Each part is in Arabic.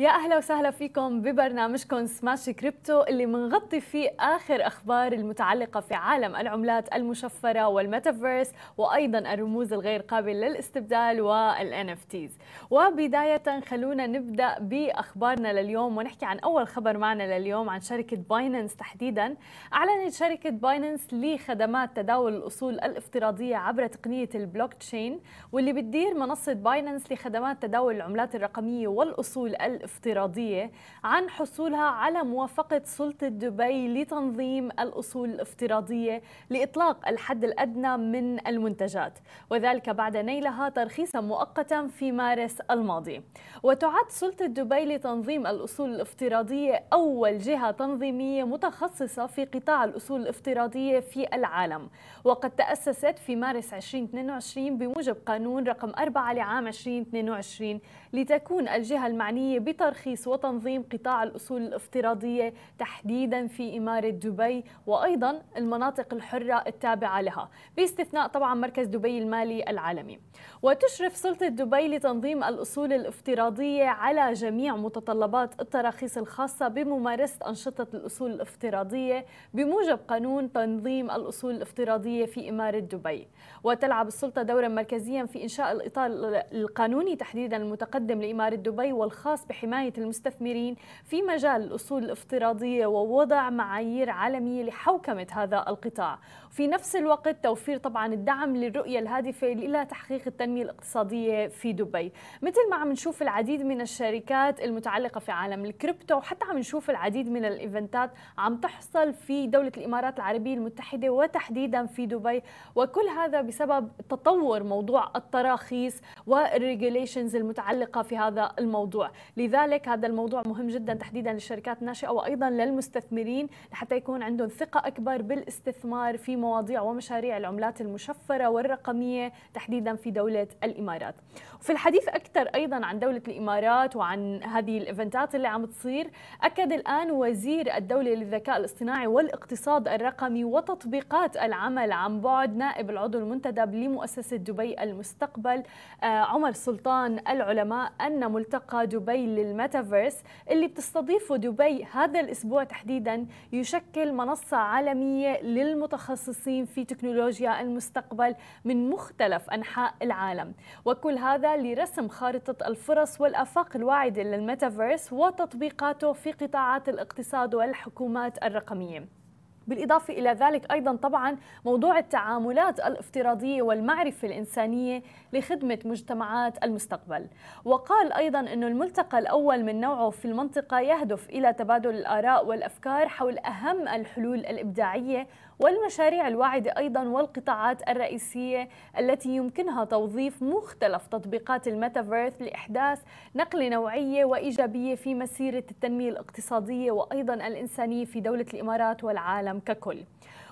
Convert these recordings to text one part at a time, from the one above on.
يا أهلا وسهلا فيكم ببرنامجكم سماش كريبتو اللي منغطي فيه آخر أخبار المتعلقة في عالم العملات المشفرة والميتافيرس وأيضا الرموز الغير قابلة للاستبدال وال NFTs وبداية خلونا نبدأ بأخبارنا لليوم ونحكي عن أول خبر معنا لليوم عن شركة بايننس تحديدا. أعلنت شركة بايننس لخدمات تداول الأصول الافتراضية عبر تقنية البلوك تشين واللي بتدير منصة بايننس لخدمات تداول العملات الرقمية والأصول الافتراضيه الافتراضية عن حصولها على موافقة سلطة دبي لتنظيم الأصول الافتراضية لإطلاق الحد الأدنى من المنتجات. وذلك بعد نيلها ترخيصا مؤقتا في مارس الماضي. وتعد سلطة دبي لتنظيم الأصول الافتراضية أول جهة تنظيمية متخصصة في قطاع الأصول الافتراضية في العالم. وقد تأسست في مارس 2022 بموجب قانون رقم 4 لعام 2022 لتكون الجهة المعنية بترخيص وتنظيم قطاع الأصول الافتراضية تحديدا في إمارة دبي وأيضا المناطق الحرة التابعة لها باستثناء طبعا مركز دبي المالي العالمي. وتشرف سلطة دبي لتنظيم الأصول الافتراضية على جميع متطلبات التراخيص الخاصة بممارسة أنشطة الأصول الافتراضية بموجب قانون تنظيم الأصول الافتراضية في إمارة دبي. وتلعب السلطة دورا مركزيا في إنشاء الإطار القانوني تحديدا المتقدم لإمارة دبي والخاص بحماية المستثمرين في مجال الأصول الافتراضية ووضع معايير عالمية لحوكمة هذا القطاع. في نفس الوقت توفير طبعا الدعم للرؤية الهادفة إلى تحقيق التنمية الاقتصادية في دبي. مثل ما عم نشوف العديد من الشركات المتعلقة في عالم الكريبتو وحتى عم نشوف العديد من ال event ات عم تحصل في دولة الإمارات العربية المتحدة وتحديدا في دبي. وكل هذا بسبب تطور موضوع التراخيص وال regulations المتعلقة في هذا الموضوع. لذلك هذا الموضوع مهم جدا تحديدا للشركات الناشئة وأيضا للمستثمرين لحتى يكون عندهم ثقة أكبر بالاستثمار في مواضيع ومشاريع العملات المشفرة والرقمية تحديدا في دولة الإمارات. وفي الحديث أكثر أيضا عن دولة الإمارات وعن هذه ال event ات اللي عم تصير أكد الآن وزير الدولة للذكاء الاصطناعي والاقتصاد الرقمي وتطبيقات العمل عن بعد نائب العضو المنتدب لمؤسسة دبي المستقبل آه، عمر سلطان العلماء أن ملتقى دبي للميتافيرس اللي بتستضيفه دبي هذا الأسبوع تحديدا يشكل منصة عالمية للمتخصصين في تكنولوجيا المستقبل من مختلف أنحاء العالم. وكل هذا لرسم خارطة الفرص والآفاق الواعدة للميتافيرس وتطبيقاته في قطاعات الاقتصاد والحكومات الرقمية. بالإضافة إلى ذلك أيضا طبعا موضوع التعاملات الافتراضية والمعرفة الإنسانية لخدمة مجتمعات المستقبل. وقال أيضا أن الملتقى الأول من نوعه في المنطقة يهدف إلى تبادل الآراء والأفكار حول أهم الحلول الإبداعية والمشاريع الواعدة أيضا والقطاعات الرئيسية التي يمكنها توظيف مختلف تطبيقات الميتافيرث لإحداث نقلة نوعية وإيجابية في مسيرة التنمية الاقتصادية وأيضا الإنسانية في دولة الإمارات والعالم ككل.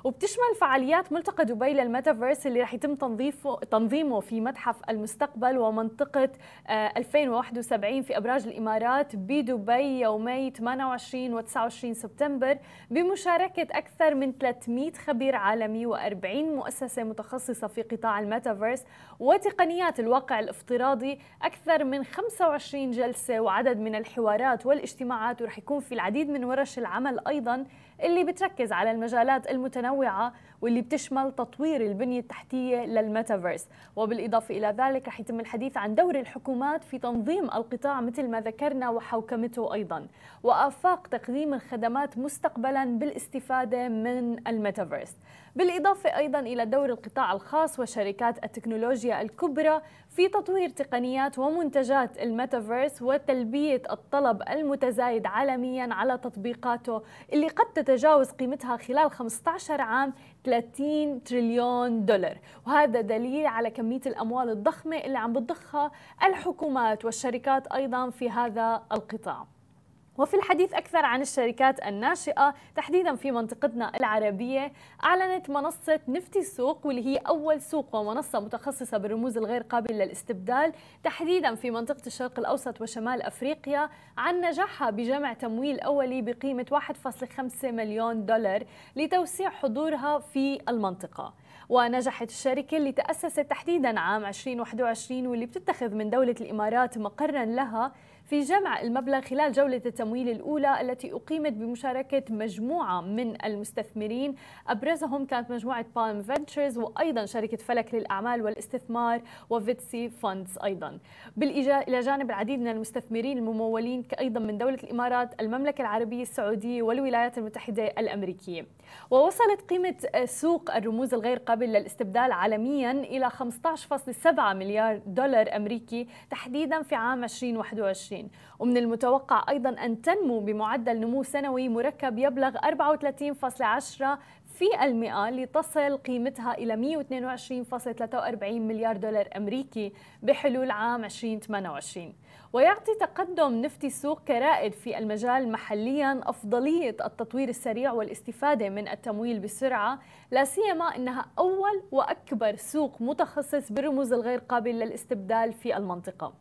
وبتشمل فعاليات ملتقى دبي للميتافيرس اللي رح يتم تنظيفه تنظيمه في متحف المستقبل ومنطقة 2071 آه، في أبراج الإمارات بدبي يومي 28 و 29 سبتمبر بمشاركة أكثر من 300 خبير عالمي و40 مؤسسة متخصصة في قطاع الميتافيرس وتقنيات الواقع الافتراضي. أكثر من 25 جلسة وعدد من الحوارات والاجتماعات ورح يكون في العديد من ورش العمل أيضا اللي بتركز على المجالات المتنوعة واللي بتشمل تطوير البنية التحتية للميتافيرس. وبالإضافة إلى ذلك رح يتم الحديث عن دور الحكومات في تنظيم القطاع مثل ما ذكرنا وحوكمته أيضا. وآفاق تقديم الخدمات مستقبلا بالاستفادة من الميتافيرس. بالإضافة أيضا إلى دور القطاع الخاص وشركات التكنولوجيا الكبرى في تطوير تقنيات ومنتجات الميتافيرس وتلبية الطلب المتزايد عالميا على تطبيقاته اللي قد تتجاوز قيمتها خلال 15 عام 30 تريليون دولار. وهذا دليل على كمية الأموال الضخمة اللي عم بتضخها الحكومات والشركات أيضا في هذا القطاع. وفي الحديث أكثر عن الشركات الناشئة تحديدا في منطقتنا العربية أعلنت منصة نفتي السوق واللي هي أول سوق ومنصة متخصصة بالرموز الغير قابلة للاستبدال. تحديدا في منطقة الشرق الأوسط وشمال أفريقيا عن نجاحها بجمع تمويل أولي بقيمة 1.5 مليون دولار لتوسيع حضورها في المنطقة. ونجحت الشركة اللي تأسست تحديدا عام 2021 واللي بتتخذ من دولة الإمارات مقرا لها. في جمع المبلغ خلال جولة التمويل الأولى التي أقيمت بمشاركة مجموعة من المستثمرين. أبرزهم كانت مجموعة بالم فينتشرز وأيضا شركة فلك للأعمال والاستثمار وفيتسي فاندز أيضا. إلى جانب العديد من المستثمرين الممولين أيضا من دولة الإمارات المملكة العربية السعودية والولايات المتحدة الأمريكية. ووصلت قيمة سوق الرموز الغير قابل للاستبدال عالميا إلى 15.7 مليار دولار أمريكي تحديدا في عام 2021 ومن المتوقع أيضا أن تنمو بمعدل نمو سنوي مركب يبلغ 34.10 في المئة لتصل قيمتها إلى 122.43 مليار دولار أمريكي بحلول عام 2028 ويعطي تقدم نفتي السوق كرائد في المجال محليا أفضلية التطوير السريع والاستفادة من التمويل بسرعة لا سيما أنها أول وأكبر سوق متخصص بالرموز الغير قابل للاستبدال في المنطقة.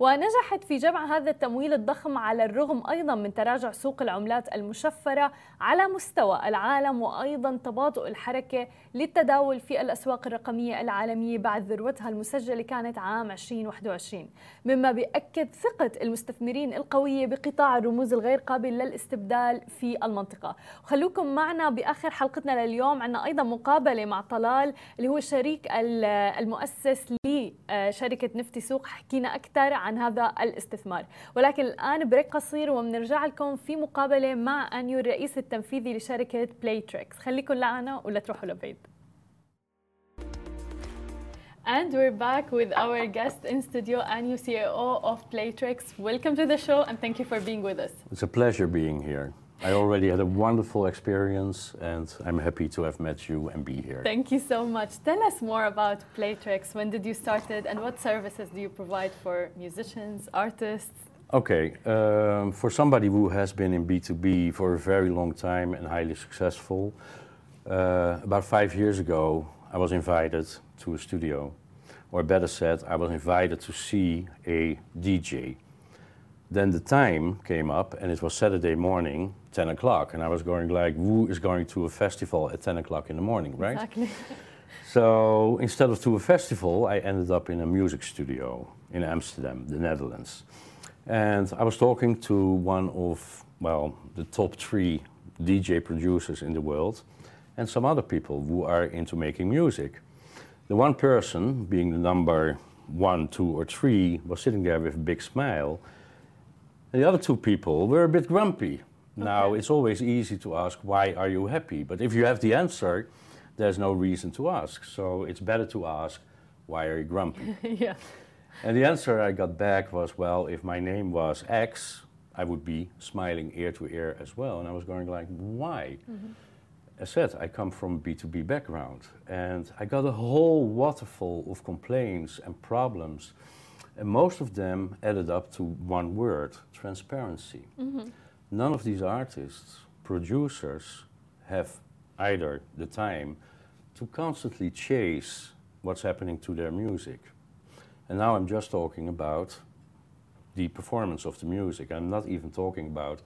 ونجحت في جمع هذا التمويل الضخم على الرغم أيضا من تراجع سوق العملات المشفرة على مستوى العالم وأيضا تباطؤ الحركة للتداول في الأسواق الرقمية العالمية بعد ذروتها المسجلة كانت عام 2021 مما بيأكد ثقة المستثمرين القوية بقطاع الرموز الغير قابل للاستبدال في المنطقة. وخلوكم معنا بآخر حلقتنا لليوم عندنا أيضا مقابلة مع طلال اللي هو الشريك المؤسس لشركة نفتي سوق. حكينا أكثر عن عن هذا الاستثمار ولكن الآن بريك قصير وبنرجع لكم في مقابلة مع أنيو الرئيس التنفيذي لشركة بلاي تريكس خليكم معنا ولا تروحوا لبعيد And we're back with our guest in studio, Anu, CEO of Playtrix. Welcome to the show and thank you for being with us. It's a pleasure being here. I already had a wonderful experience and I'm happy to have met you and be here. Thank you so much. Tell us more about Playtrix. When did you start it and what services do you provide for musicians, artists? Okay, um, for somebody who has been in B2B for a very long time and highly successful, uh, about five years ago, I was invited to a studio, or better said, I was invited to see a DJ. Then the time came up, and it was Saturday morning, 10 o'clock, and I was going like, who is going to a festival at 10 o'clock in the morning, right? Exactly. so instead of to a festival, I ended up in a music studio in Amsterdam, the Netherlands. And I was talking to one of, well, the top three DJ producers in the world, and some other people who are into making music. The one person, being the number one, two, or three, was sitting there with a big smile. And the other two people were a bit grumpy now, it's always easy to ask, why are you happy? But if you have the answer, there's no reason to ask. So it's better to ask, why are you grumpy? yeah. And the answer I got back was, well, if my name was X, I would be smiling ear to ear as well. And I was going like, why? Mm-hmm. I said, I come from a B2B background. And I got a whole waterfall of complaints and problems. And most of them added up to one word, transparency. Mm-hmm none of these artists, producers, have either the time to constantly chase what's happening to their music. And now I'm just talking about the performance of the music. I'm not even talking about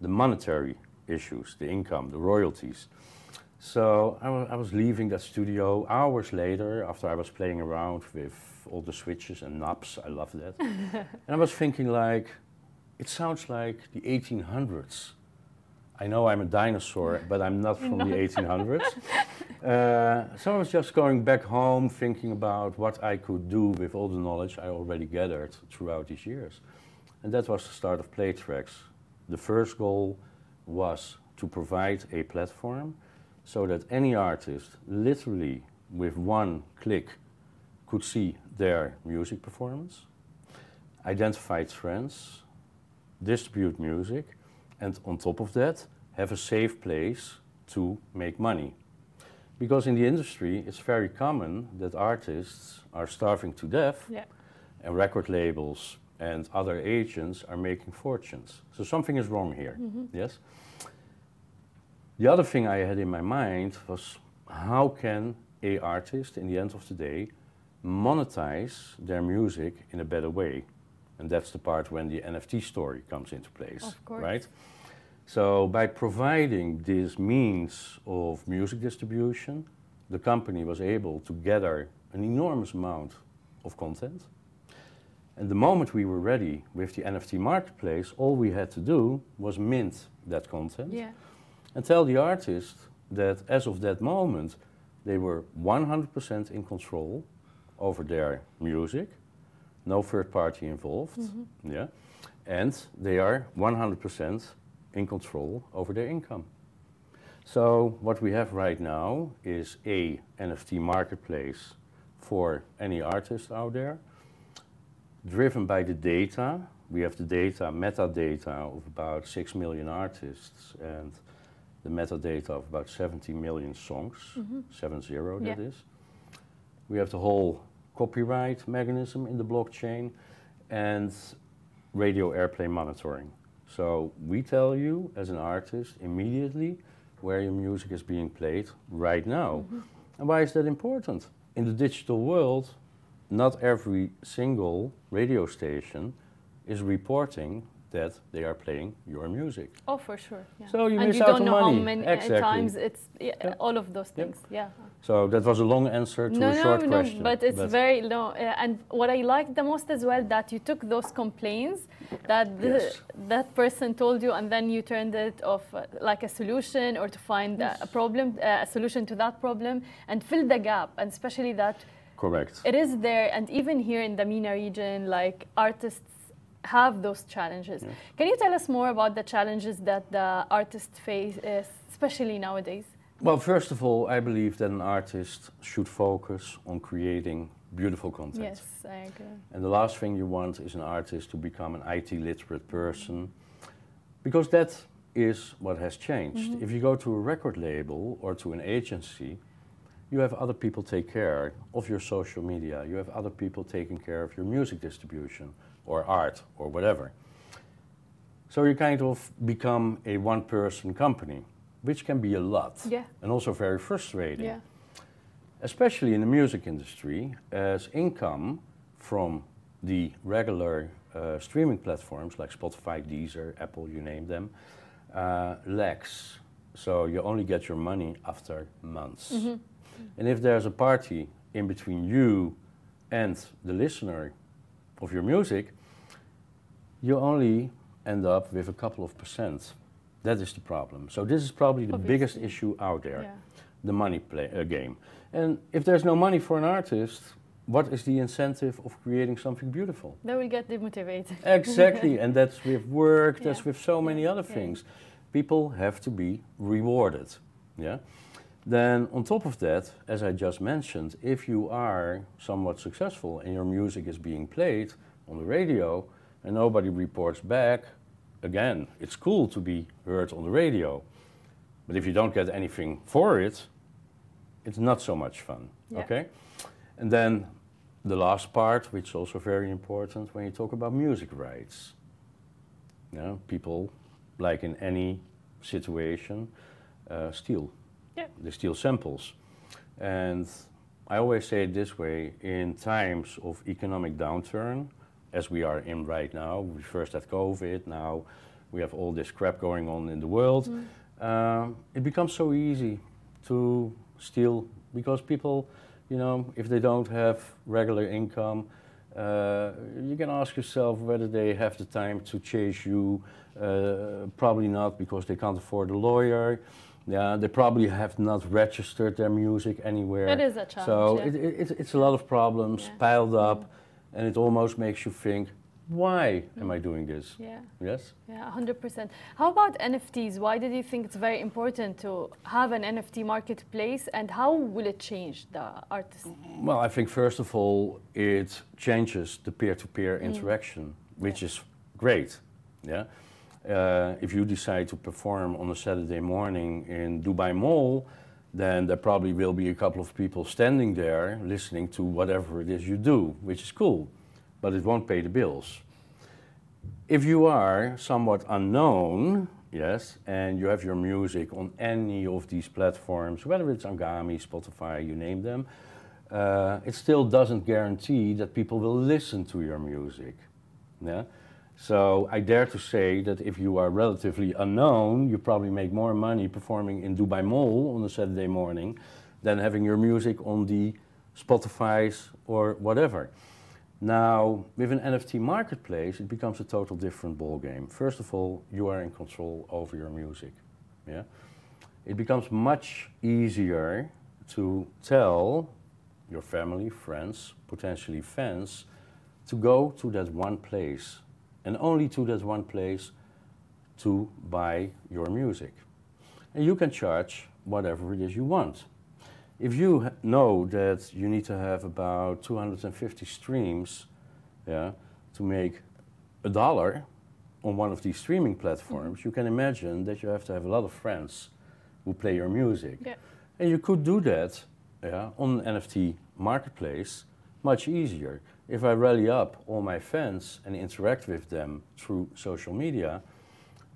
the monetary issues, the income, the royalties. So I, was leaving that studio hours later after I was playing around with all the switches and knobs. I love that. and I was thinking like, it sounds like the 1800s. I know I'm a dinosaur, but I'm not from the 1800s. Uh, so I was just going back home thinking about what I could do with all the knowledge I already gathered throughout these years. And that was the start of Playtracks. The first goal was to provide a platform so that any artist, literally with one click, could see their music performance, identify trends, distribute music, and on top of that, have a safe place to make money. Because in the industry, it's very common that artists are starving to death, yeah. and record labels and other agents are making fortunes. So something is wrong here, mm-hmm. yes? The other thing I had in my mind was how can a artist, in the end of the day, monetize their music in a better way? And that's the part when the NFT story comes into place, right? So by providing this means of music distribution, the company was able to gather an enormous amount of content And the moment we were ready with the NFT marketplace, all we had to do was mint that content Yeah. and tell the artist that as of that moment, they were 100% in control over their music, no third party involved, Mm-hmm. yeah, and they are 100% in control over their income. So what we have right now is a NFT marketplace for any artist out there, driven by the data. We have the data, metadata of about 6 million artists and the metadata of about 70 million songs, seven zero that Yeah. is. We have the whole copyright mechanism in the blockchain and radio airplay monitoring. So we tell you as an artist immediately where your music is being played right now. Mm-hmm. And why is that important? In the digital world, not every single radio station is reporting that they are playing your music. Oh, for sure. Yeah. So you and miss you out don't on know how money. many Exactly. times it's yeah, Yeah. all of those things. Yeah. So that was a long answer to no, a no, short no, question. but it's very long. Uh, and what I liked the most as well that you took those complaints that the, Yes. that person told you, and then you turned it of uh, like a solution or to find a- a problem, uh, a solution to that problem, and fill the gap. And especially that correct. it is there, and even here in the MENA region, like artists have those challenges. Yeah. Can you tell us more about the challenges that the artists face, uh, especially nowadays? Well, first of all, I believe that an artist should focus on creating beautiful content. Yes, I agree. And the last thing you want is an artist to become an IT literate person, because that is what has changed. Mm-hmm. If you go to a record label or to an agency, you have other people take care of your social media, you have other people taking care of your music distribution or art or whatever. So you kind of become a one person company, which can be a lot Yeah. and also very frustrating Yeah. especially in the music industry, as income from the regular uh, streaming platforms like Spotify, Deezer, Apple, you name them, uh, lacks. So you only get your money after months. And if there's a party in between you and the listener of your music, you only end up with a couple of percent. That is the problem. So this is probably the biggest issue out there Yeah. the money play, uh, game. And if there's no money for an artist, what is the incentive of creating something beautiful? They will get demotivated. Exactly, and that's with work, that's Yeah. with so many other Yeah. things. People have to be rewarded. Yeah. Then on top of that, as I just mentioned, if you are somewhat successful and your music is being played on the radio and nobody reports back, again, it's cool to be heard on the radio. But if you don't get anything for it, it's not so much fun. Yeah. Okay? And then the last part, which is also very important when you talk about music rights. You know, people, like in any situation, uh, steal. Yeah. They steal samples. And I always say it this way in times of economic downturn, as we are in right now, we first had COVID, now we have all this crap going on in the world, um, it becomes so easy to steal because people, you know, if they don't have regular income, uh, you can ask yourself whether they have the time to chase you. Uh, probably not because they can't afford a lawyer. Yeah, they probably have not registered their music anywhere. It is a challenge. So yeah. it, it, it's- it's a lot of problems Yeah. piled up, and it almost makes you think, why am I doing this? yeah. Yes? Yeah, 100%. How about NFTs? Why did you think it's very important to have an NFT marketplace and how will it change the artist? Well, I think first of all, it changes the peer-to-peer Mm. interaction, which is great. Yeah. Uh, if you decide to perform on a Saturday morning in Dubai Mall, then there probably will be a couple of people standing there listening to whatever it is you do, which is cool, but it won't pay the bills. If you are somewhat unknown, yes, and you have your music on any of these platforms, whether it's Angami, Spotify, you name them, uh, it still doesn't guarantee that people will listen to your music. Yeah? So I dare to say that if you are relatively unknown, you probably make more money performing in Dubai Mall on a Saturday morning than having your music on the Spotify's or whatever. Now, with an NFT marketplace, it becomes a total different ballgame. First of all, you are in control over your music. Yeah? It becomes much easier to tell your family, friends, potentially fans, to go to that one place and only to that one place to buy your music. And you can charge whatever it is you want. If you know that you need to have about 250 streams yeah, to make a dollar on one of these streaming platforms, you can imagine that you have to have a lot of friends who play your music. Yeah. And you could do that yeah, on an NFT marketplace much easier. If I rally up all my fans and interact with them through social media,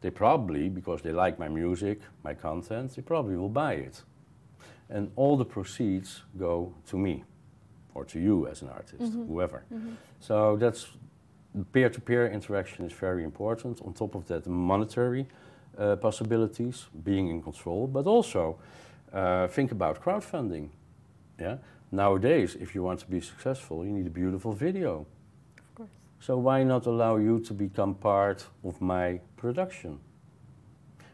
they probably, because they like my music, my content, they probably will buy it. And all the proceeds go to me or to you as an artist, whoever. So that's peer-to-peer interaction is very important. On top of that, monetary uh, possibilities, being in control, but also uh, think about crowdfunding. Yeah. Nowadays, if you want to be successful, you need a beautiful video. Of course. So why not allow you to become part of my production?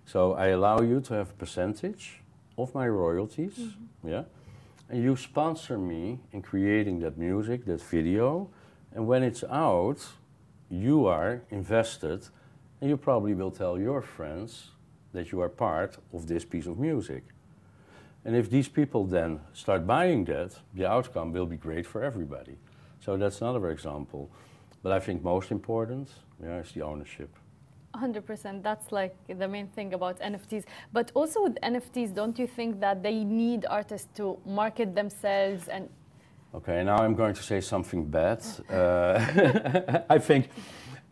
So I allow you to have a percentage of my royalties, mm-hmm. yeah, and you sponsor me in creating that music, that video, and when it's out, you are invested, and you probably will tell your friends that you are part of this piece of music. And if these people then start buying that, the outcome will be great for everybody. So that's another example. But I think most important, yeah, is the ownership. 100%. That's like the main thing about NFTs. But also with NFTs, don't you think that they need artists to market themselves and Okay, now I'm going to say something bad. Uh, I think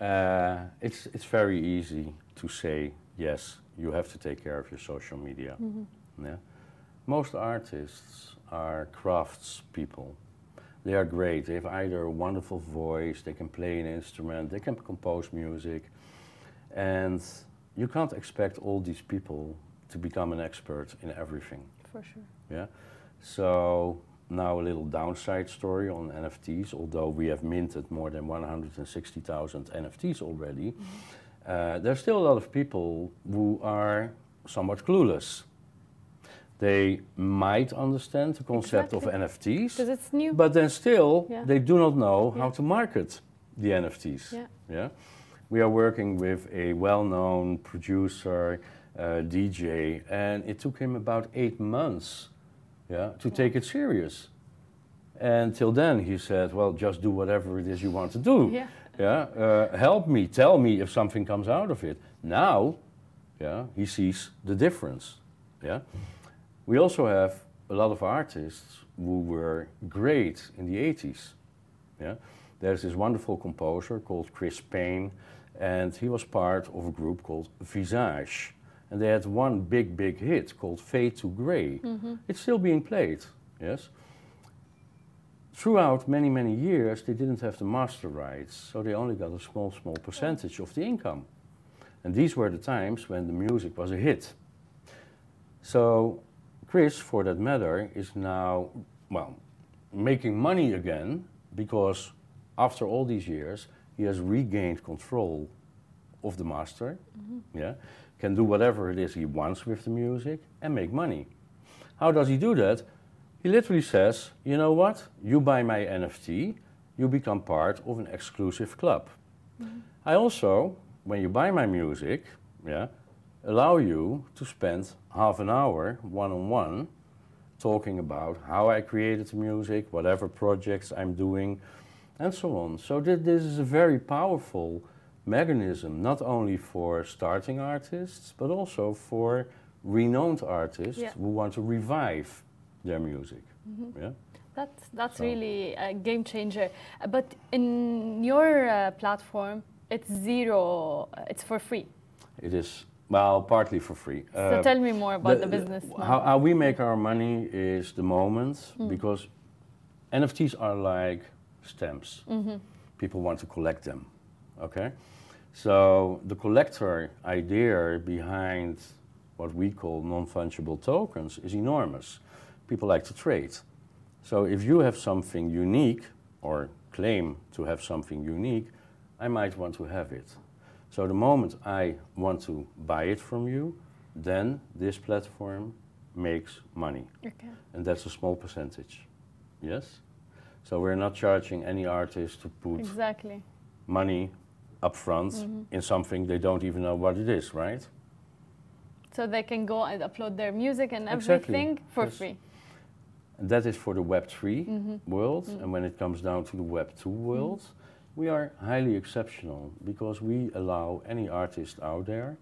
uh, it's it's very easy to say yes. You have to take care of your social media. Yeah. Most artists are crafts people. They are great. They have either a wonderful voice, they can play an instrument, they can compose music, and you can't expect all these people to become an expert in everything. for sure? Yeah. So now a little downside story on NFTs. Although we have minted more than 160,000 NFTs already, uh, there's still a lot of people who are somewhat clueless. They might understand the concept of NFTs, Because it's new. but then still Yeah. they do not know Yeah. how to market the NFTs. Yeah. Yeah. We are working with a well-known producer, uh, DJ, and it took him about eight months, yeah, to take it serious. And till then, he said, "Well, just do whatever it is you want to do. Yeah. Yeah. Uh, help me. Tell me if something comes out of it." Now, yeah, he sees the difference. Yeah. We also have a lot of artists who were great in the 80s. Yeah? There's this wonderful composer called Chris Payne, and he was part of a group called Visage. And they had one big, big hit called Fade to Grey. Mm-hmm. It's still being played, yes? Throughout many, many years, they didn't have the master rights, so they only got a small, small percentage of the income. And these were the times when the music was a hit. So Chris, for that matter, is now, well, making money again because after all these years, he has regained control of the master, mm-hmm. yeah, can do whatever it is he wants with the music and make money. How does he do that? He literally says, you know what, you buy my NFT, you become part of an exclusive club. Mm-hmm. I also, when you buy my music, yeah, allow you to spend half an hour one on one talking about how I created the music, whatever projects I'm doing, and so on. So th- this is a very powerful mechanism, not only for starting artists, but also for renowned artists Yeah. who want to revive their music. Yeah? That's that's So- really a game changer. But in your uh, platform, it's zero. It's for free. It is, well, partly for free. so Uh, tell me more about the, business. How, how we make our money is the moment because NFTs are like stamps. People want to collect them. Okay? So the collector idea behind what we call non fungible tokens is enormous. People like to trade. So if you have something unique or claim to have something unique, I might want to have it. So the moment I want to buy it from you, then this platform makes money. Okay. And that's a small percentage. Yes? So we're not charging any artist to put Exactly. money up front Mhm. in something they don't even know what it is, right? So they can go and upload their music and Exactly, everything for yes. free. That is for the Web3 Mhm. world. Mm. And when it comes down to the Web2 world, we are highly exceptional because we allow any artist out there,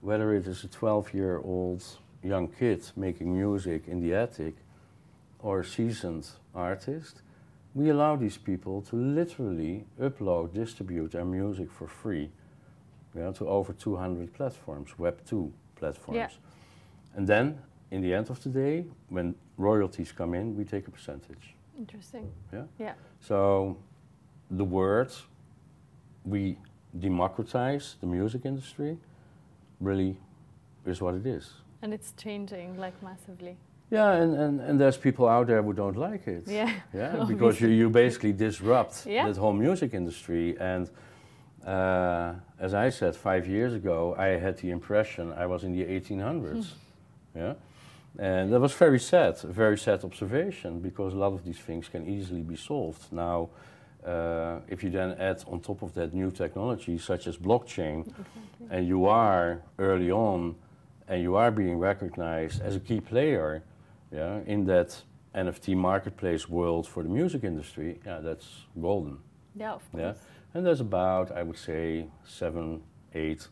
whether it is a 12 year old young kid making music in the attic or a seasoned artist, we allow these people to literally upload, distribute their music for free yeah, to over 200 platforms, Web2 platforms. Yeah. And then, in the end of the day, when royalties come in, we take a percentage. Interesting. Yeah. Yeah. So, the word we democratize the music industry really is what it is. And it's changing like massively. Yeah, and, and, and there's people out there who don't like it. Yeah. Yeah, because you, you basically disrupt Yeah. that whole music industry. And uh, as I said, five years ago, I had the impression I was in the 1800s. yeah, and that was very sad, a very sad observation because a lot of these things can easily be solved. Now, uh, if you then add on top of that new technology such as blockchain, Exactly. and you are early on and you are being recognized as a key player yeah, in that NFT marketplace world for the music industry, yeah, that's golden. Yeah, of course. Yeah. And there's about, I would say, seven, eight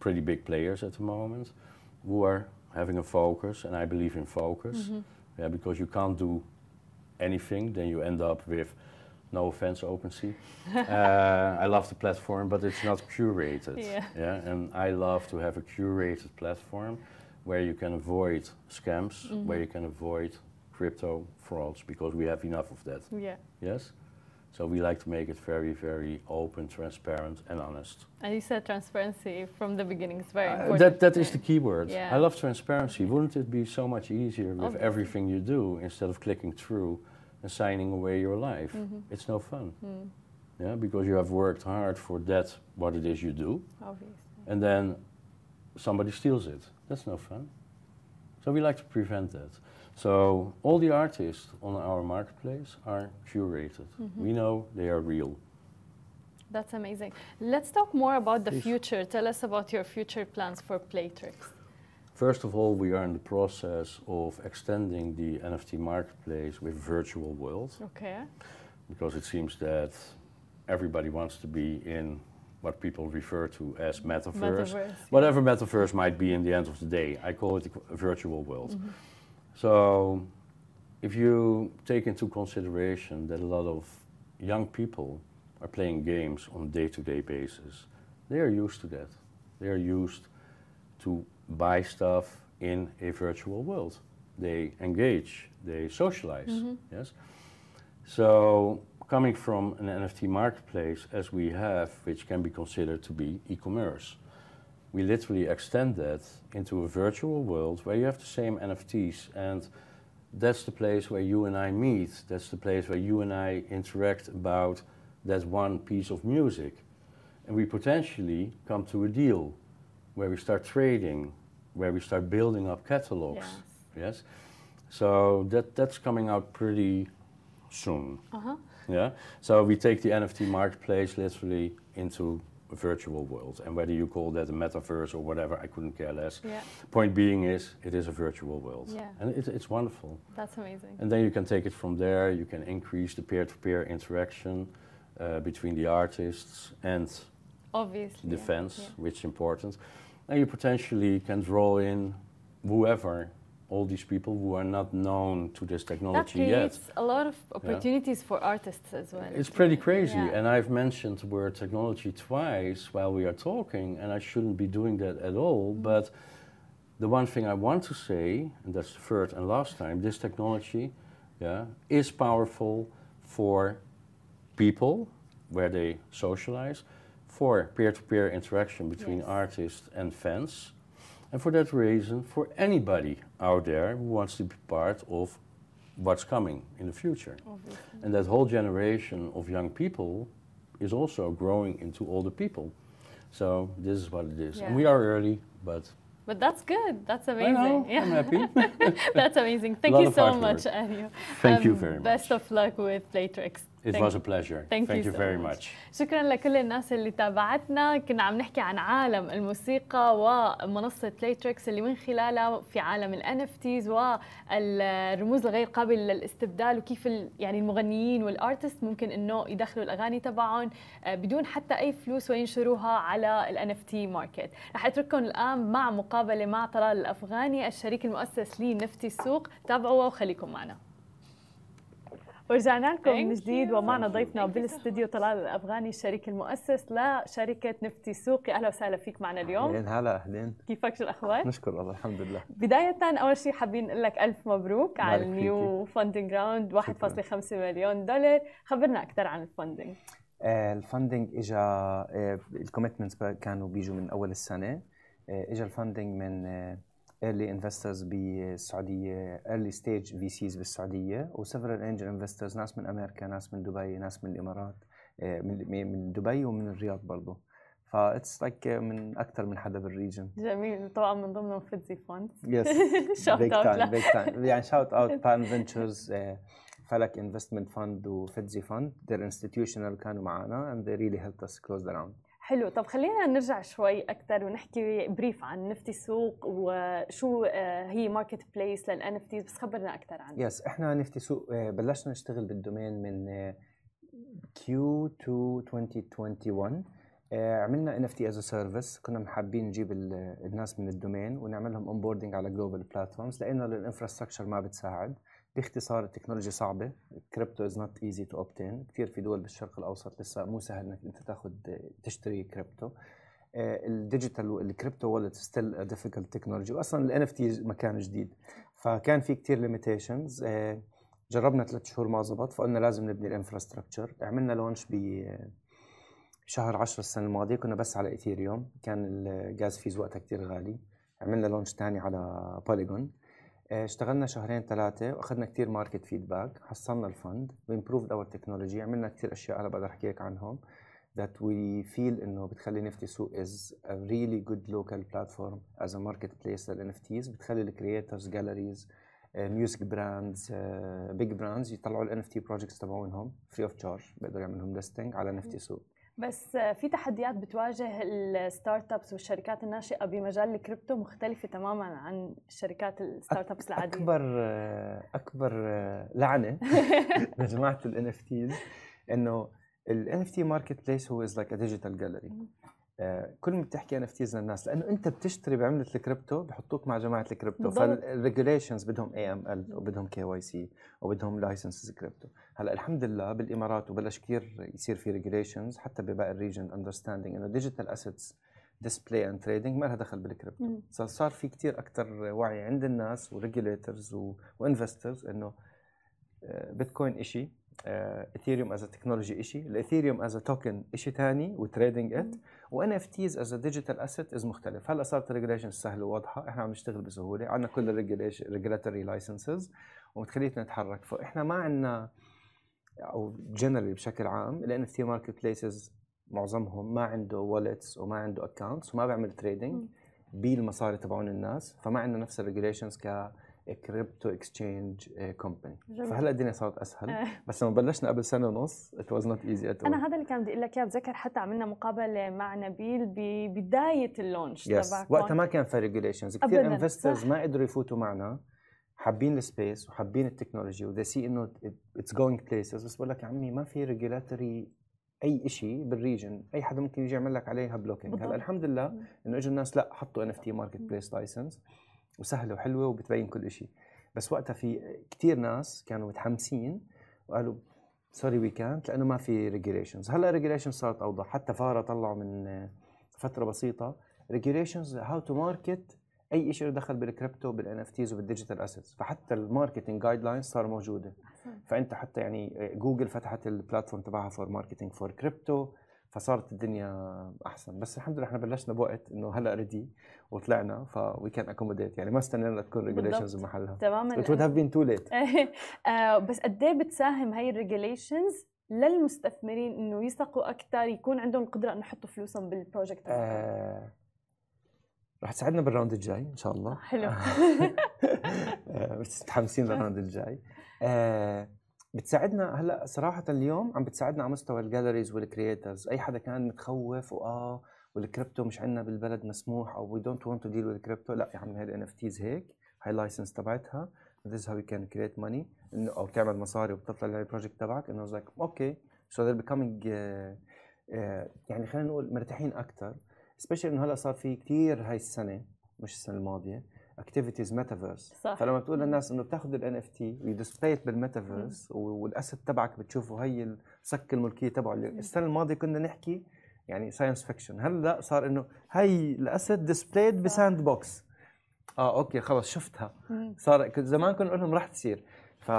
pretty big players at the moment who are having a focus, and I believe in focus. Mhm. Yeah, because you can't do anything, then you end up with, no offense, OpenSea. uh, I love the platform, but it's not curated. Yeah. yeah. And I love to have a curated platform where you can avoid scams, where Mhm. you can avoid crypto frauds, because we have enough of that. Yeah. Yes. So we like to make it very, very open, transparent, and honest. And you said transparency from the beginning is very Uh, important. that that is the key word. Yeah. I love transparency. Wouldn't it be so much easier with Obviously. everything you do instead of clicking through and signing away your life? Mhm. It's no fun. Mm, Yeah, because you have worked hard for that what it is you do, obviously. and then somebody steals it. That's no fun. So we like to prevent that. So all the artists on our marketplace are curated. Mhm. We know they are real. That's amazing. Let's talk more about the Please. future. Tell us about your future plans for Playtrix. First of all, we are in the process of extending the NFT marketplace with virtual world Okay. because it seems that everybody wants to be in what people refer to as metaverse. Metaverse. Whatever metaverse might be in the end of the day, I call it a virtual world. Mhm. So, if you take into consideration that a lot of young people are playing games on a day to day basis, they are used to that. They are used to buy stuff in a virtual world. They engage, they socialize. Mhm. Yes. So, coming from an NFT marketplace as we have, which can be considered to be e commerce, we literally extend that into a virtual world where you have the same NFTs and that's the place where you and I meet. That's the place where you and I interact about that one piece of music. And we potentially come to a deal where we start trading, where we start building up catalogs. Yes. Yes. So that, that's coming out pretty soon. Uh-huh. Yeah. So we take the NFT marketplace literally into a virtual world. And whether you call that a metaverse or whatever, I couldn't care less. Yeah, Point being is, it is a virtual world. Yeah. And it, it's wonderful. that's amazing. And then you can take it from there. You can increase the peer-to-peer interaction uh, between the artists and Obviously. the yeah, yeah. which is important. And you potentially can draw in whoever, all these people who are not known to this That technology yet. creates a lot of opportunities for artists as well. It's pretty crazy, Yeah. and I've mentioned the word technology twice while we are talking, and I shouldn't be doing that at all. Mm. But the one thing I want to say, and that's the third and last time, this technology, yeah, is powerful for people where they socialize, for peer-to-peer interaction between Yes. artists and fans, and for that reason, for anybody out there who wants to be part of what's coming in the future. Obviously. And that whole generation of young people is also growing into older people. So this is what it is. And we are early, but But that's good. That's I amazing. know, I'm happy. That's amazing. Thank you um, so much. Anio. Thank you very much. Best of luck with Playtrix. It Thank was a pleasure. Thank you you so very much. much. شكرا لكل الناس اللي تابعتنا كنا عم نحكي عن عالم الموسيقى ومنصة بلايتريكس اللي من خلالها في عالم ال NFTs والرموز الغير قابلة للاستبدال وكيف يعني المغنيين وال artist ممكن إنه يدخلوا الأغاني تبعهم آه، بدون حتى أي فلوس وينشروها على ال NFT market رح أترككم الآن مع مقابلة مع طلال الأفغاني الشريك المؤسس لنفتي السوق تابعوها وخليكم معنا ورجعنا لكم من جديد. ومعنا. ضيفنا بالاستديو طلال الأفغاني الشريك المؤسس لشركه نفتي سوق يا أهلا وسهلا فيك معنا اليوم. أهلين هلا أهلين. كيفك؟ شو الأخبار؟ نشكر الله الحمد لله. بداية أول شيء حابين نقول لك ألف مبروك على ال new funding round 1.5 مليون دولار. خبرنا أكثر عن الفاندنج الفندنج اجى الكوميتمنتس كانوا بيجوا من أول السنة. آه اجى ال funding من آه early investors بالسعودية early stage VCs بالسعودية و several angel investors ناس من أمريكا ناس من دبي ناس من الإمارات آه من من دبي ومن الرياض برضه فاتس لايك من أكثر من حدا بالريجن جميل. طبعا من ضمنهم فيتزي فوند يس تايم له. بيج تايم يعني شاوت اوت بان فينتشرز فلك انفستمنت فند وفيتزي فند they're institutional كانوا معنا and they really helped us close the round. حلو. طب خلينا نرجع شوي أكثر ونحكي بريف عن نفتي السوق وشو آه، هي ماركت بليس لل NFTs بس خبرنا أكثر عنها. yes إحنا نفتي سوق آه، بلشنا نشتغل بال domain من آه، Q2 2021 آه، عملنا NFT as a service. كنا حابين نجيب ال- الناس من ال domain ونعملهم onboarding على global platforms لقينا ال infrastructure ما بتساعد. باختصار التكنولوجيا صعبة. crypto is not easy to obtain كثير في دول بالشرق الأوسط لسه مو سهل إنك أنت تاخذ تشتري كريبتو. ال digital ال crypto wallet still difficult technology واصلا ال NFT مكان جديد. فكان في كثير limitations جربنا ثلاث شهور ما زبط فقلنا لازم نبني ال infrastructure عملنا launch ب شهر 10 السنة الماضية. كنا بس على ايثيريوم كان ال gas fees وقتها كثير غالي. عملنا launch ثاني على بوليجون اشتغلنا شهرين ثلاثة واخذنا كثير market feedback حصلنا ال fund و improved our technology عملنا كثير أشياء هلا بقدر احكي لك عنهم that we feel إنه بتخلي نفتي سوق is a really good local platform as a marketplace لل NFTs بتخلي ال creators galleries music brands big brands يطلعوا ال NFT projects تبعونهم free of charge بيقدروا يعملوا لهم listing على نفتي سوق بس في تحديات بتواجه ال startups والشركات الناشئة بمجال الكريبتو مختلفة تماما عن الشركات ال startups العادية؟ أكبر أكبر لعنة لجماعة ال NFTs إنه ال NFT marketplace هو is like a digital gallery كل ما بتحكي NFTs للناس لأنه أنت بتشتري بعملة الكريبتو بحطوك مع جماعة ال crypto. فال regulations بدهم AML وبدهم KYC وبدهم licenses crypto هلأ الحمد لله بالإمارات وبلش كثير يصير في regulations حتى بباقي ال region understanding إنه digital assets display and trading ما لها دخل بالكريبتو. صار صار في كثير أكثر وعي عند الناس و regulators و investors إنه بيتكوين شيء Ethereum as technology شيء ال Ethereum as token شيء ثاني و trading it و NFTs as digital asset is مختلف. هلا صارت ال regulation سهله وواضحة. إحنا عم نشتغل بسهولة. عندنا كل ال regulatory licenses ومخليتنا نتحرك فاحنا ما عندنا أو generally بشكل عام ال NFT marketplaces معظمهم ما عنده wallets وما عنده accounts وما بيعمل trading. بالمصاري تبعون الناس. فما عندنا نفس ال regulations ك crypto exchange company. فهلا الدنيا صارت أسهل. آه. بس لما بلشنا قبل سنة ونص it was not easy at أنا هذا اللي كان بدي أقول لك إياه. بتذكر حتى عملنا مقابلة مع نبيل ببدايه ال launch yes تبع وقتها ما كان في regulations كثير investors. ما قدروا يفوتوا معنا. حابين ال space وحابين ال technology و they see إنه it's going places بس بقول لك يا عمي ما في regulatory أي شيء بال region أي حدا ممكن يجي يعمل لك عليها blocking. هلا الحمد لله. إنه إجوا الناس لا حطوا NFT marketplace license وسهلة وحلوة وبتبين كل شيء بس وقتها في كثير ناس كانوا متحمسين وقالوا سوري وي كانت لأنه ما في regulations هلأ regulations صارت أوضح. حتى فارا طلعوا من فترة بسيطة regulations how to market أي شيء له دخل بال crypto بال NFTs وبال digital assets فحتى ال marketing guidelines صار موجوده. فأنت حتى يعني جوجل فتحت ال platform تبعها for marketing for crypto فصارت الدنيا أحسن. بس الحمد لله إحنا بلشنا بوقت إنه هلأ ready وطلعنا ف we can accommodate يعني ما استنينا تكون regulations بمحلها تماما. Would have been too late. آه، بس قد إيه بتساهم هاي ال regulations للمستثمرين إنه يثقوا أكثر يكون عندهم القدرة إنه يحطوا فلوسهم بال project آه رح تساعدنا بال round الجاي إن شاء الله. حلو. آه، بس متحمسين لل round الجاي. آه بتساعدنا هلأ صراحة اليوم عم بتساعدنا على مستوى ال galleries وال creators أي حدا كان متخوف واه والكريبتو مش عندنا بالبلد مسموح أو we don't want to deal with crypto لأ يا عمي هاي ال NFTs هيك هاي ال license تبعتها this is how you can create إنه أو تعمل مصاري وبتطلع ال project تبعك إنه like okay becoming uh, uh, يعني خلينا نقول مرتاحين أكثر specially إنه هلأ صار في كثير هاي السنة مش السنة الماضية activities metaverse صح. فلما تقول للناس إنه بتاخذ ال NFT و display it بال metaverse وال asset تبعك بتشوفه هي صك الملكية تبعه. السنة الماضية كنا نحكي يعني science fiction هلأ صار إنه هي ال asset displayed ب Sandbox آه okay خلص شفتها. صار زمان كنا نقول لهم رح تصير. ف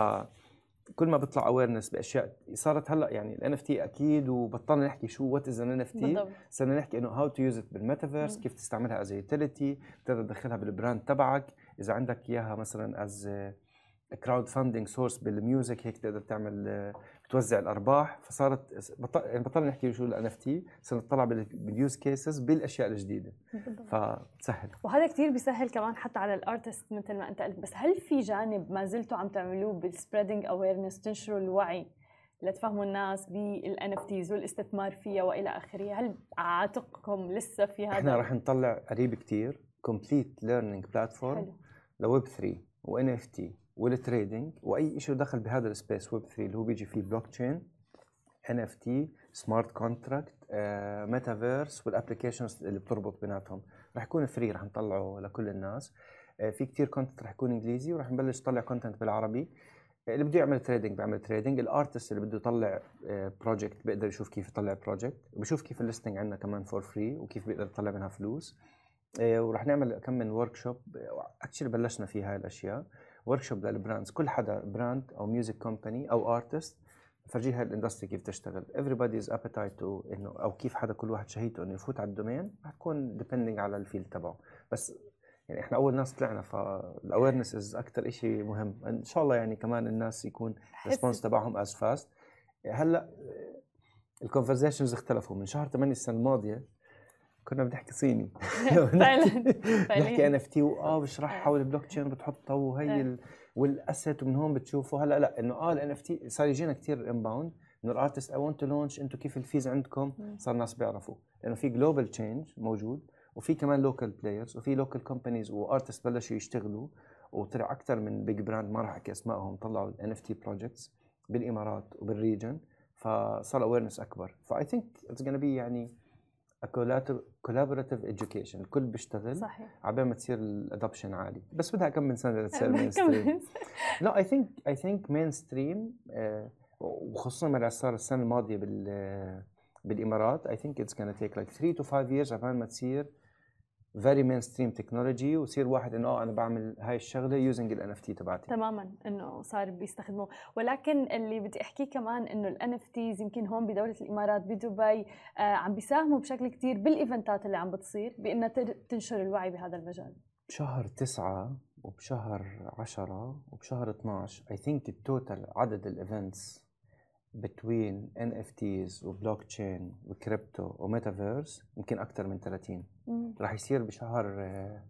كل ما بيطلع awareness بأشياء صارت هلأ يعني ال NFT أكيد وبطلنا نحكي شو what is NFT صرنا نحكي إنه how to use it بال metaverse. كيف تستعملها as utility بتقدر تدخلها بال brand تبعك. إذا عندك إياها مثلا as crowdfunding source بال music هيك تقدر تعمل بتوزع الأرباح فصارت بطل يعني بطلنا نحكي شو ال NFT صرنا نطلع بال use cases بالأشياء الجديدة. فبتسهل. وهذا كتير بيسهل كمان حتى على ال artist مثل ما أنت قلت. بس هل في جانب ما زلتوا عم تعملوه بال spreading awareness تنشروا الوعي لتفهموا الناس بال NFTs والاستثمار فيها وإلى آخره؟ هل عاتقكم لسه في هذا؟ إحنا رح نطلع قريب كتير complete learning platform ل Web 3 و NFT وال trading وأي شيء دخل بهذا ال space Web 3 اللي هو بيجي فيه blockchain NFT smart contract metaverse وال applications اللي بتربط بيناتهم. رح يكون free رح نطلعه لكل الناس. آه، في كتير content رح يكون إنجليزي ورح نبلش نطلع content بالعربي. آه، اللي بده يعمل trading بيعمل trading ال artist اللي بده يطلع project بيقدر يشوف كيف يطلع project وبشوف كيف ال listing عندنا كمان for free وكيف بيقدر يطلع منها فلوس. آه، ورح نعمل كم من workshop actually بلشنا في هاي الأشياء. workshop لل brands كل حدا brand أو music company أو artist فرجيه هاي ال industry كيف تشتغل. Everybody's appetite to إنه أو كيف حدا كل واحد شهيته إنه يفوت على ال domain رح تكون depending على ال field تبعه. بس يعني إحنا أول ناس طلعنا فال awareness is أكثر شيء مهم. إن شاء الله يعني كمان الناس يكون ال response تبعهم is fast هلأ ال conversations اختلفوا. من شهر 8 السنة الماضية كنا بنحكي صيني. فعلا بنحكي NFT واه بشرحها حول البلوك تشين بتحطها وهي. ال... وال asset ومن هون بتشوفوا هلا لا إنه آه ال NFT صار يجينا كثير inbound إنه ال artist I want to launch أنتم كيف ال fees عندكم. صار الناس بيعرفوا. لأنه في global change موجود وفي كمان local players وفي local companies و artist بلشوا يشتغلوا. وطلع أكثر من big brand ما راح أحكي أسمائهم. طلعوا NFT projects بالإمارات وبال region فصار awareness أكبر. ف I think it's gonna be يعني collaborative education. الكل بيشتغل صحيح. عبال ما تصير ال adoption عالي. بس بدها كم من سنة لتصير mainstream. لا I think I think mainstream وخصوصا ما صار السنة الماضية بال بالإمارات. I think it's gonna take like 3 to 5 years عبال ما تصير very mainstream technology ويصير واحد إنه آه أنا بعمل هاي الشغلة using ال NFT تبعتي. تماما إنه صار بيستخدموه. ولكن اللي بدي أحكيه كمان إنه ال NFTs يمكن هون بدولة الإمارات بدبي آه عم بيساهموا بشكل كتير بال event ات اللي عم بتصير بإنها تنشر الوعي بهذا المجال. بشهر تسعة وبشهر عشرة وبشهر 12 I think ال total عدد ال events between NFTs و blockchain و crypto و metaverse يمكن أكثر من 30 مم. راح يصير بشهر آه،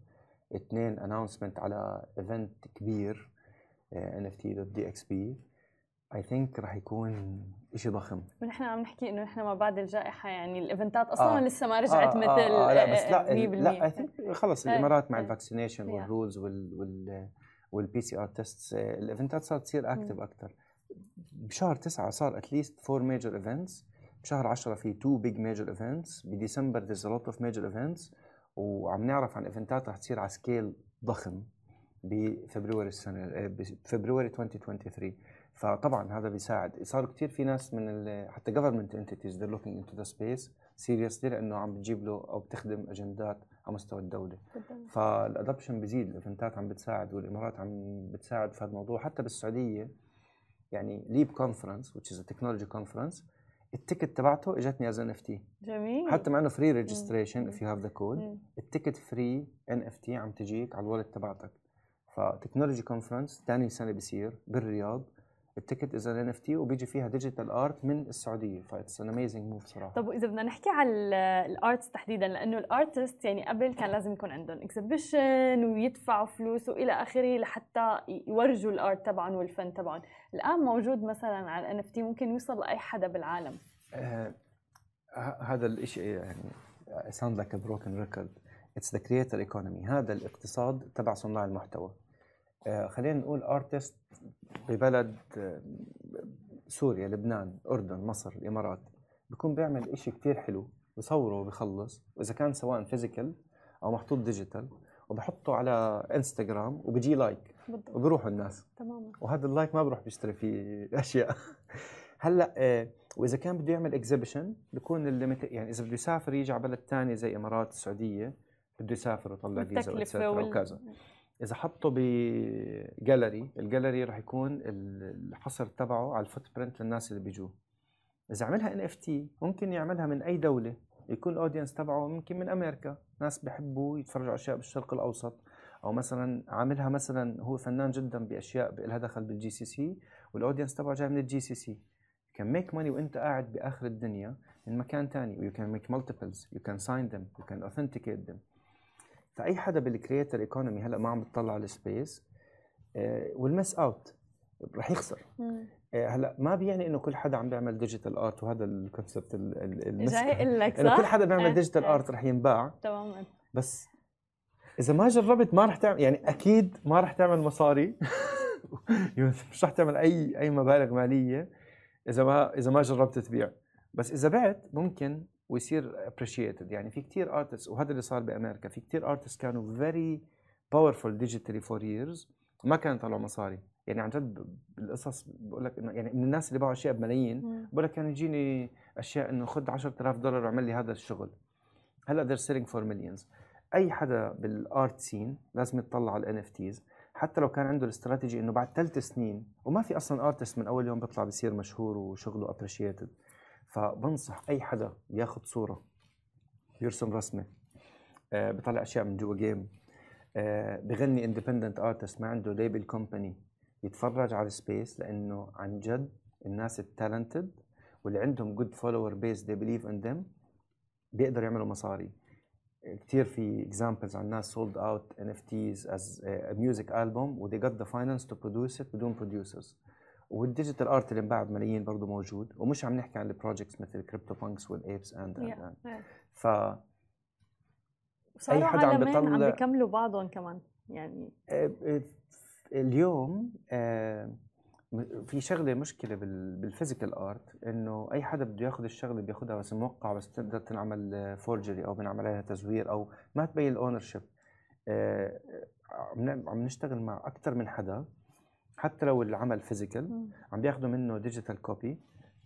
اثنين announcement على event كبير ان اف تي دوت دي إكس بي اي ثينك راح يكون شيء ضخم ونحن عم نحكي إنه نحن ما بعد الجائحة يعني ال event ات أصلا آه. لسه ما رجعت مثل آه لا بس لا آه، 100% لا I think خلص الإمارات مع إيه. ال vaccination. وال rules وال وال وال PCR test ال event ات صارت تصير active أكثر بشهر تسعة صار at least four major events بشهر 10 في two big major events ب December there's a lot of major events وعم نعرف عن event ات رح تصير على scale ضخم ب February السنة آه، ب February 2023 فطبعا هذا بيساعد. صاروا كثير في ناس من ال- حتى government entities they're looking into the space seriously لأنه عم بتجيب له أو بتخدم اجندات على مستوى الدولة. بالضبط. فال adoption بيزيد ال event ات عم بتساعد والإمارات عم بتساعد في هذا الموضوع. حتى بالسعودية يعني LEAP conference which is a technology conference ال ticket تبعته إجتني as NFT جميل. حتى مع إنه free registration. If you have the code. ال ticket free NFT عم تجيك على ال wallet تبعتك. ف technology conference ثاني سنة بصير بالرياض. ال ticket is NFT وبيجي فيها digital art من السعودية. ف it's an amazing move صراحة. طب وإذا بدنا نحكي على ال arts تحديدا لأنه ال artist يعني قبل كان لازم يكون عندهم exhibition ويدفعوا فلوس وإلى آخره لحتى يورجوا ال art تبعهم والفن تبعهم. الآن موجود مثلا على ال NFT ممكن يوصل لأي حدا بالعالم. آه هذا الشيء يعني like a broken record. It's the creator economy. هذا الاقتصاد تبع صناع المحتوى. خلينا نقول artist ببلد آه، سوريا لبنان أردن مصر الإمارات. بيكون بيعمل إشي كتير حلو بصوره وبخلص وإذا كان سواء physical أو محطوط digital وبحطه على انستغرام وبيجي like بالضبط. وبيروحوا الناس. تماما. وهذا ال like ما بروح بيشتري فيه أشياء. هلأ آه، وإذا كان بده يعمل exhibition بيكون ال limit يعني إذا بده يسافر يجي على بلد ثاني زي إمارات السعودية بده يسافر ويطلع فيزا. وكذا. إذا حطه ب gallery ال gallery راح يكون ال- الحصر تبعه على ال footprint للناس اللي بيجوا إذا عملها NFT ممكن يعملها من أي دولة. يكون ال audience تبعه ممكن من أمريكا. ناس بيحبوا يتفرجوا على أشياء بالشرق الأوسط. أو مثلا عاملها مثلا هو فنان جدا بأشياء لها دخل بال GCC وال audience تبعه جاي من ال GCC can make money وأنت قاعد بآخر الدنيا من مكان ثاني و you can make multiples you can sign them you can authenticate them فأي حدا بال creator economy هلأ ما عم بتطلع على ال space will miss out رح يخسر. آه، هلأ ما بيعني إنه كل حدا عم بيعمل digital art وهذا ال concept جاي أقول لك إنه؟ كل حدا بيعمل إيه، digital إيه. art رح ينباع تماما بس إذا ما جربت ما رح تعمل يعني أكيد ما رح تعمل مصاري مش رح تعمل أي أي مبالغ مالية إذا ما إذا ما جربت تبيع بس إذا بعت ممكن ويصير appreciated. يعني في كتير artists وهذا اللي صار بأمريكا. في كتير artists كانوا very powerful digitally for years. ما كانوا يطلعوا مصاري. يعني عن جد القصص بقول لك إنه يعني من الناس اللي باعوا أشياء بملايين. بقول لك كان يجيني أشياء إنه خذ 10000 دولار واعمل لي هذا الشغل. هلأ they're selling for millions. أي حدا بال art scene لازم يتطلع على ال NFTs حتى لو كان عنده الاستراتيجي إنه بعد ثلاث سنين وما في أصلا artist من أول يوم بيطلع بصير مشهور وشغله appreciated فبنصح أي حدا ياخذ صورة يرسم رسمة آه بيطلع أشياء من جوا game آه بغني independent artist ما عنده label company يتفرج على ال space لأنه عن جد الناس ال talented واللي عندهم good follower base they believe in them بيقدروا يعملوا مصاري. كثير في examples عن ناس sold out NFTs as music album و they got the finance to produce it بدون producers. وال digital art اللي انباع بملايين برضه موجود ومش عم نحكي عن ال projects مثل CryptoPunks وال Apes and yeah. ف وصاروا حدا عم عالمين عم بيطلع- بيكملوا بعضهم كمان يعني. آه، آه، اليوم آه، في شغلة مشكلة بال- بال physical art إنه أي حدا بده ياخذ الشغلة بياخذها بس موقع بس تقدر تنعمل forgery أو بنعمل عليها تزوير أو ما تبين ال ownership عم ن- عم نشتغل مع أكثر من حدا. حتى لو العمل physical. عم بياخذوا منه digital copy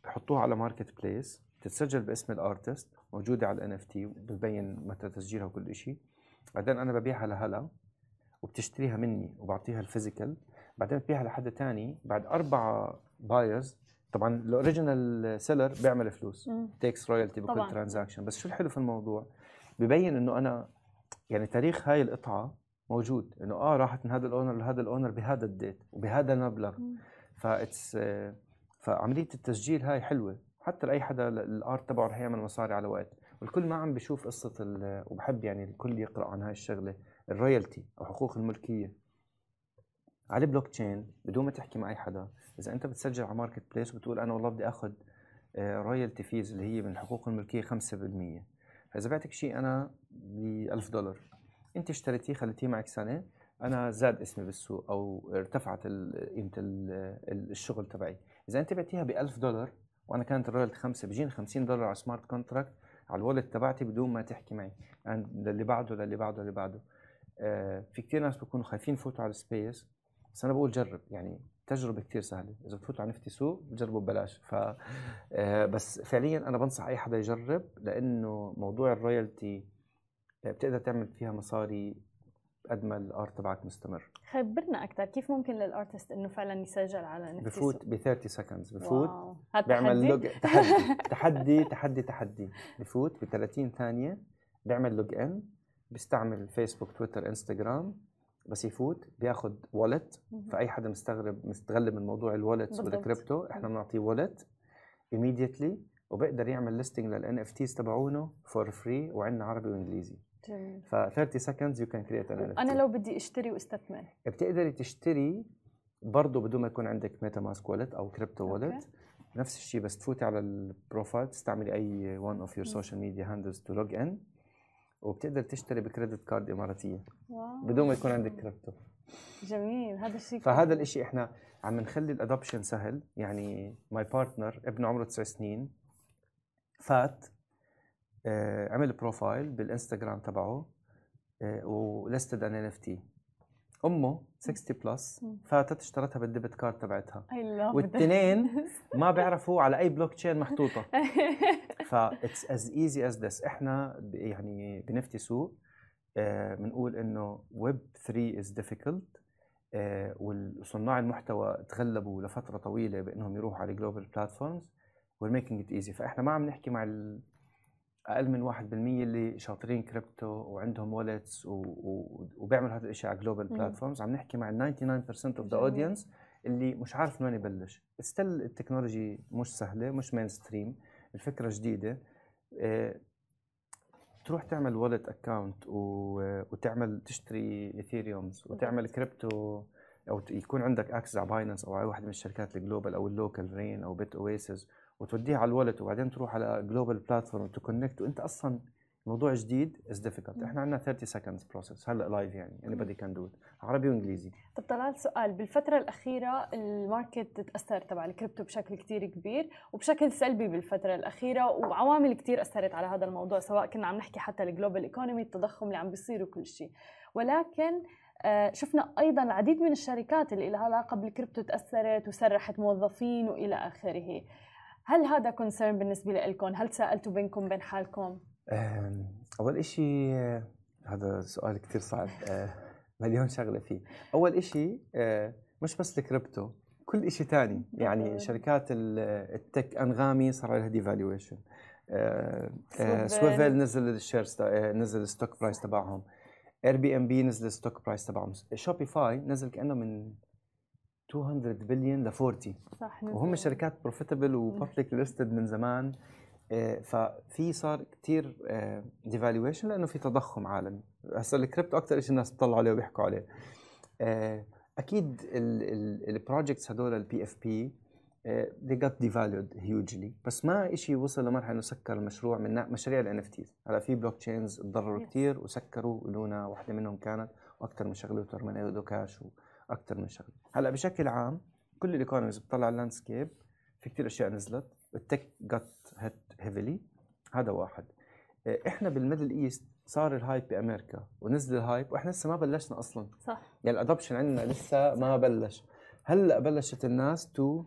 بحطوها على marketplace بتتسجل باسم ال artist موجودة على ال NFT ببين متى تسجيلها وكل شيء بعدين أنا ببيعها لهلا وبتشتريها مني وبعطيها ال physical بعدين ببيعها لحد تاني بعد أربع buyers طبعا ال original seller بيعمل فلوس. takes royalty بكل. transaction بس شو الحلو في الموضوع ببين إنه أنا يعني تاريخ هاي القطعة موجود إنه آه راحت من هذا ال owner لهذا ال owner بهذا ال date وبهذا المبلغ. ف it's فعملية التسجيل هاي حلوة. حتى لأي حدا ال- ال art تبعه رح يعمل مصاري على وقت. والكل ما عم بيشوف قصة وبحب يعني الكل يقرأ عن هاي الشغلة ال royalty أو حقوق الملكية. على البلوك تشين بدون ما تحكي مع أي حدا إذا أنت بتسجل على marketplace وبتقول أنا والله بدي أخذ royalty fees اللي هي من حقوق الملكية 5% فإذا بعتك شيء أنا ب 1000 دولار. انت اشتريتيه خليتيه معك سنة. أنا زاد اسمي بالسوق أو ارتفعت قيمة ال- ال- الشغل تبعي. إذا أنت بعتيها ب 1000 دولار وأنا كانت ال royalty 5 بيجيني 50 دولار على smart contract على ال wallet تبعتي بدون ما تحكي معي. للي بعده للي بعده للي بعده. آه في كثير ناس بيكونوا خايفين يفوتوا على ال space بس أنا بقول جرب يعني تجربة كثير سهلة. إذا بتفوتوا على نفتي سوق جربوا ببلاش. ف آه بس فعليا أنا بنصح أي حدا يجرب لأنه موضوع ال royalty بتقدر تعمل فيها مصاري قد ما الارت تبعك مستمر خبرنا أكثر كيف ممكن للارتست إنه فعلا يسجل على نفسه بفوت ب 30 سكندز بفوت بيعمل؟ لوج تحدي تحدي تحدي تحدي بفوت ب 30 ثانية بيعمل لوج ان بيستعمل فيسبوك تويتر انستغرام بس يفوت بياخذ والت. فأي حدا مستغرب مستغل من موضوع بالضبط. والكريبتو إحنا بنعطيه والت immediately وبيقدر يعمل listing لل NFTs تبعونه for free وعندنا عربي وإنجليزي ف 30 seconds you can create an NFT. أنا لو بدي أشتري وأستثمر. بتقدري تشتري برضه بدون ما يكون عندك MetaMask wallet أو crypto. wallet نفس الشيء بس تفوتي على ال profile تستعملي أي of your مم. social media handles to log in. وبتقدر تشتري ب credit card إماراتية. واو. بدون ما يكون عندك كريبتو جميل. هذا الشيء فهذا الإشي إحنا عم نخلي ال adoption سهل. يعني my partner ابنه عمره تسع سنين فات. عمل profile بالانستغرام تبعه آه و listed an NFT أمه 60 plus. فاتت اشترتها بال debit card تبعتها. والتنين this. ما بيعرفوا على أي بلوك تشين محطوطة. ف it's as easy as this إحنا يعني بنفتي سوق آه، بنقول إنه ويب 3 is difficult وصناع المحتوى تغلبوا لفترة طويلة بإنهم يروحوا على global platforms we're making it easy فإحنا ما عم نحكي مع ال أقل من 1% اللي شاطرين كريبتو وعندهم wallets وبيعملوا هذا الشيء على global. platforms عم نحكي مع ال 99% of the. audience اللي مش عارف من وين يبلش. still ال technology مش سهلة مش mainstream الفكرة جديدة. آه، تروح تعمل wallet account وتعمل تشتري Ethereums وتعمل كريبتو أو يكون عندك access على Binance أو على واحدة من الشركات ال global أو ال local Rain أو BitOasis وتوديها على ال wallet وبعدين تروح على global platform to connect وانت أصلا موضوع جديد is difficult مم. إحنا عندنا 30 seconds process هلا live يعني anybody can do عربي وإنجليزي. طب طلال سؤال. بالفترة الأخيرة ال market تأثر تبع الكريبتو بشكل كتير كبير وبشكل سلبي بالفترة الأخيرة وعوامل كتير أثرت على هذا الموضوع سواء كنا عم نحكي حتى ال global economy التضخم اللي عم بيصير وكل شيء ولكن آه، شفنا أيضا العديد من الشركات اللي لها علاقة بالكريبتو تأثرت وسرحت موظفين وإلى آخره. هل هذا concern بالنسبة لكم؟ هل سألتوا بينكم بين حالكم؟ إشي آه، هذا سؤال كتير صعب آه، مليون شغلة فيه أول إشي آه، مش بس الكريبتو كل إشي تاني يعني. شركات ال- ال tech أنغامي صار عليها devaluation سويفل. سويفل نزل ال shares نزل ال stock price تبعهم Airbnb نزل ال stock price تبعهم Shopify نزل كأنه من 200 بليون ل 40 صح وهم. شركات profitable و public listed من زمان. آه، ففي صار كثير devaluation لأنه في تضخم عالمي. هسا الكريبتو أكثر شيء الناس بتطلعوا عليه وبيحكوا عليه. آه، أكيد ال projects هدول ال PFP they got devalued hugely. بس ما شيء وصل لمرحلة إنه سكر المشروع من مشاريع ال NFTs هلا في blockchains تضرروا. كثير وسكروا Luna واحدة منهم كانت وأكثر من شغله و Tornado Cash وأكثر من شغلة. هلأ بشكل عام كل ال economies بتطلع ال landscape في كثير أشياء نزلت. ال tech got hit heavily هذا واحد. آه، إحنا بال Middle East صار ال hype بأمريكا ونزل ال hype وإحنا لسه ما بلشنا أصلا. صح. يعني ال adoption عندنا لسه ما بلش. هلأ بلشت الناس to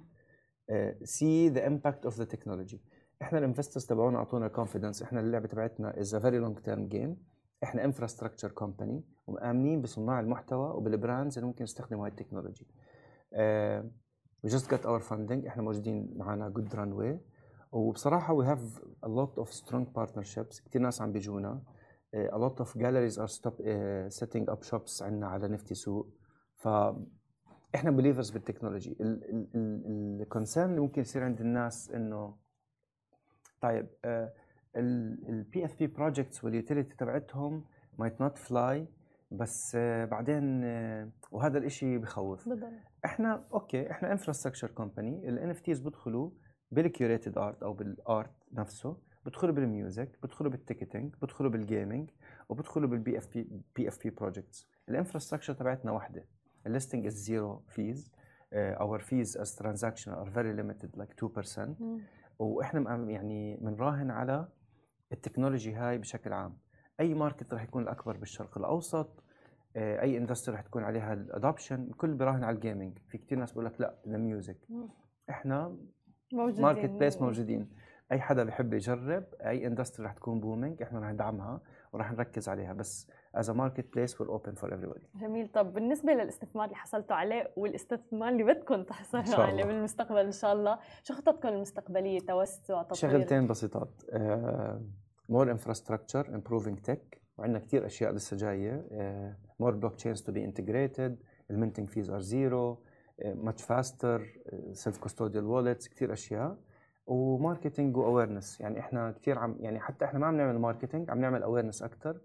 see the impact of the technology إحنا ال investors تبعونا أعطونا confidence إحنا اللعبة تبعتنا is a very long term game إحنا infrastructure company ومآمنين بصناع المحتوى وبال brands اللي ممكن يستخدموا هاي ال technology. we just got our funding إحنا موجودين معنا good runway وبصراحة we have a lot of strong partnerships كثير ناس عم بيجونا. A lot of galleries are stop, uh, setting up shops عندنا على نفتي سوق. ف إحنا believers بال technology. ال concern اللي ممكن يصير عند الناس إنه طيب ال PFP projects وال utility تبعتهم might not fly بس آه، بعدين آه، وهذا الإشي بخوف. بالضبط. إحنا أوكي إحنا infrastructure company ال NFTs بيدخلوا بال curated art أو بال art نفسه بدخلوا بال music بدخلوا بال ticketing بدخلوا بال gaming وبدخلوا بال PFP PFP projects ال infrastructure تبعتنا واحدة. ال listing is zero fees our fees as transaction are very limited like 2% مم. وإحنا يعني بنراهن على ال technology هاي بشكل عام. أي market رح يكون الأكبر بالشرق الأوسط آه، أي industry رح تكون عليها ال adoption الكل براهن على ال gaming في كتير ناس بقول لك لا ال music مم. إحنا موجودين. marketplace موجودين. أي حدا بيحب يجرب أي industry رح تكون booming إحنا رح ندعمها ورح نركز عليها. بس as a marketplace we're open for everybody. جميل. طب بالنسبة للاستثمار اللي حصلتوا عليه والاستثمار اللي بدكم تحصلوا عليه. بالمستقبل إن شاء الله شو خططكم المستقبلية؟ توسع تطوير؟ شغلتين بسيطات. more infrastructure improving tech وعندنا كثير أشياء لسه جاية. more blockchains to be integrated ال minting fees are zero much faster self custodial wallets كثير أشياء. و marketing و awareness يعني إحنا كثير عم يعني حتى إحنا ما عم نعمل marketing عم نعمل awareness أكثر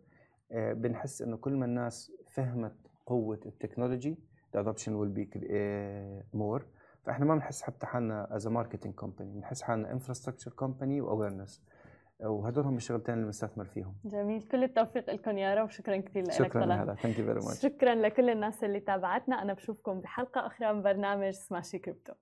بنحس إنه كل ما الناس فهمت قوة ال technology will be uh, more. فإحنا ما بنحس حتى حالنا a marketing company. بنحس حالنا infrastructure company و awareness وهدول هم الشغلتين اللي بنستثمر فيهم. جميل. كل التوفيق لكم يا رب. شكرا كثير لك شكرا. لهلا thank you very much شكرا لكل الناس اللي تابعتنا. أنا بشوفكم بحلقة أخرى من برنامج Smashi Crypto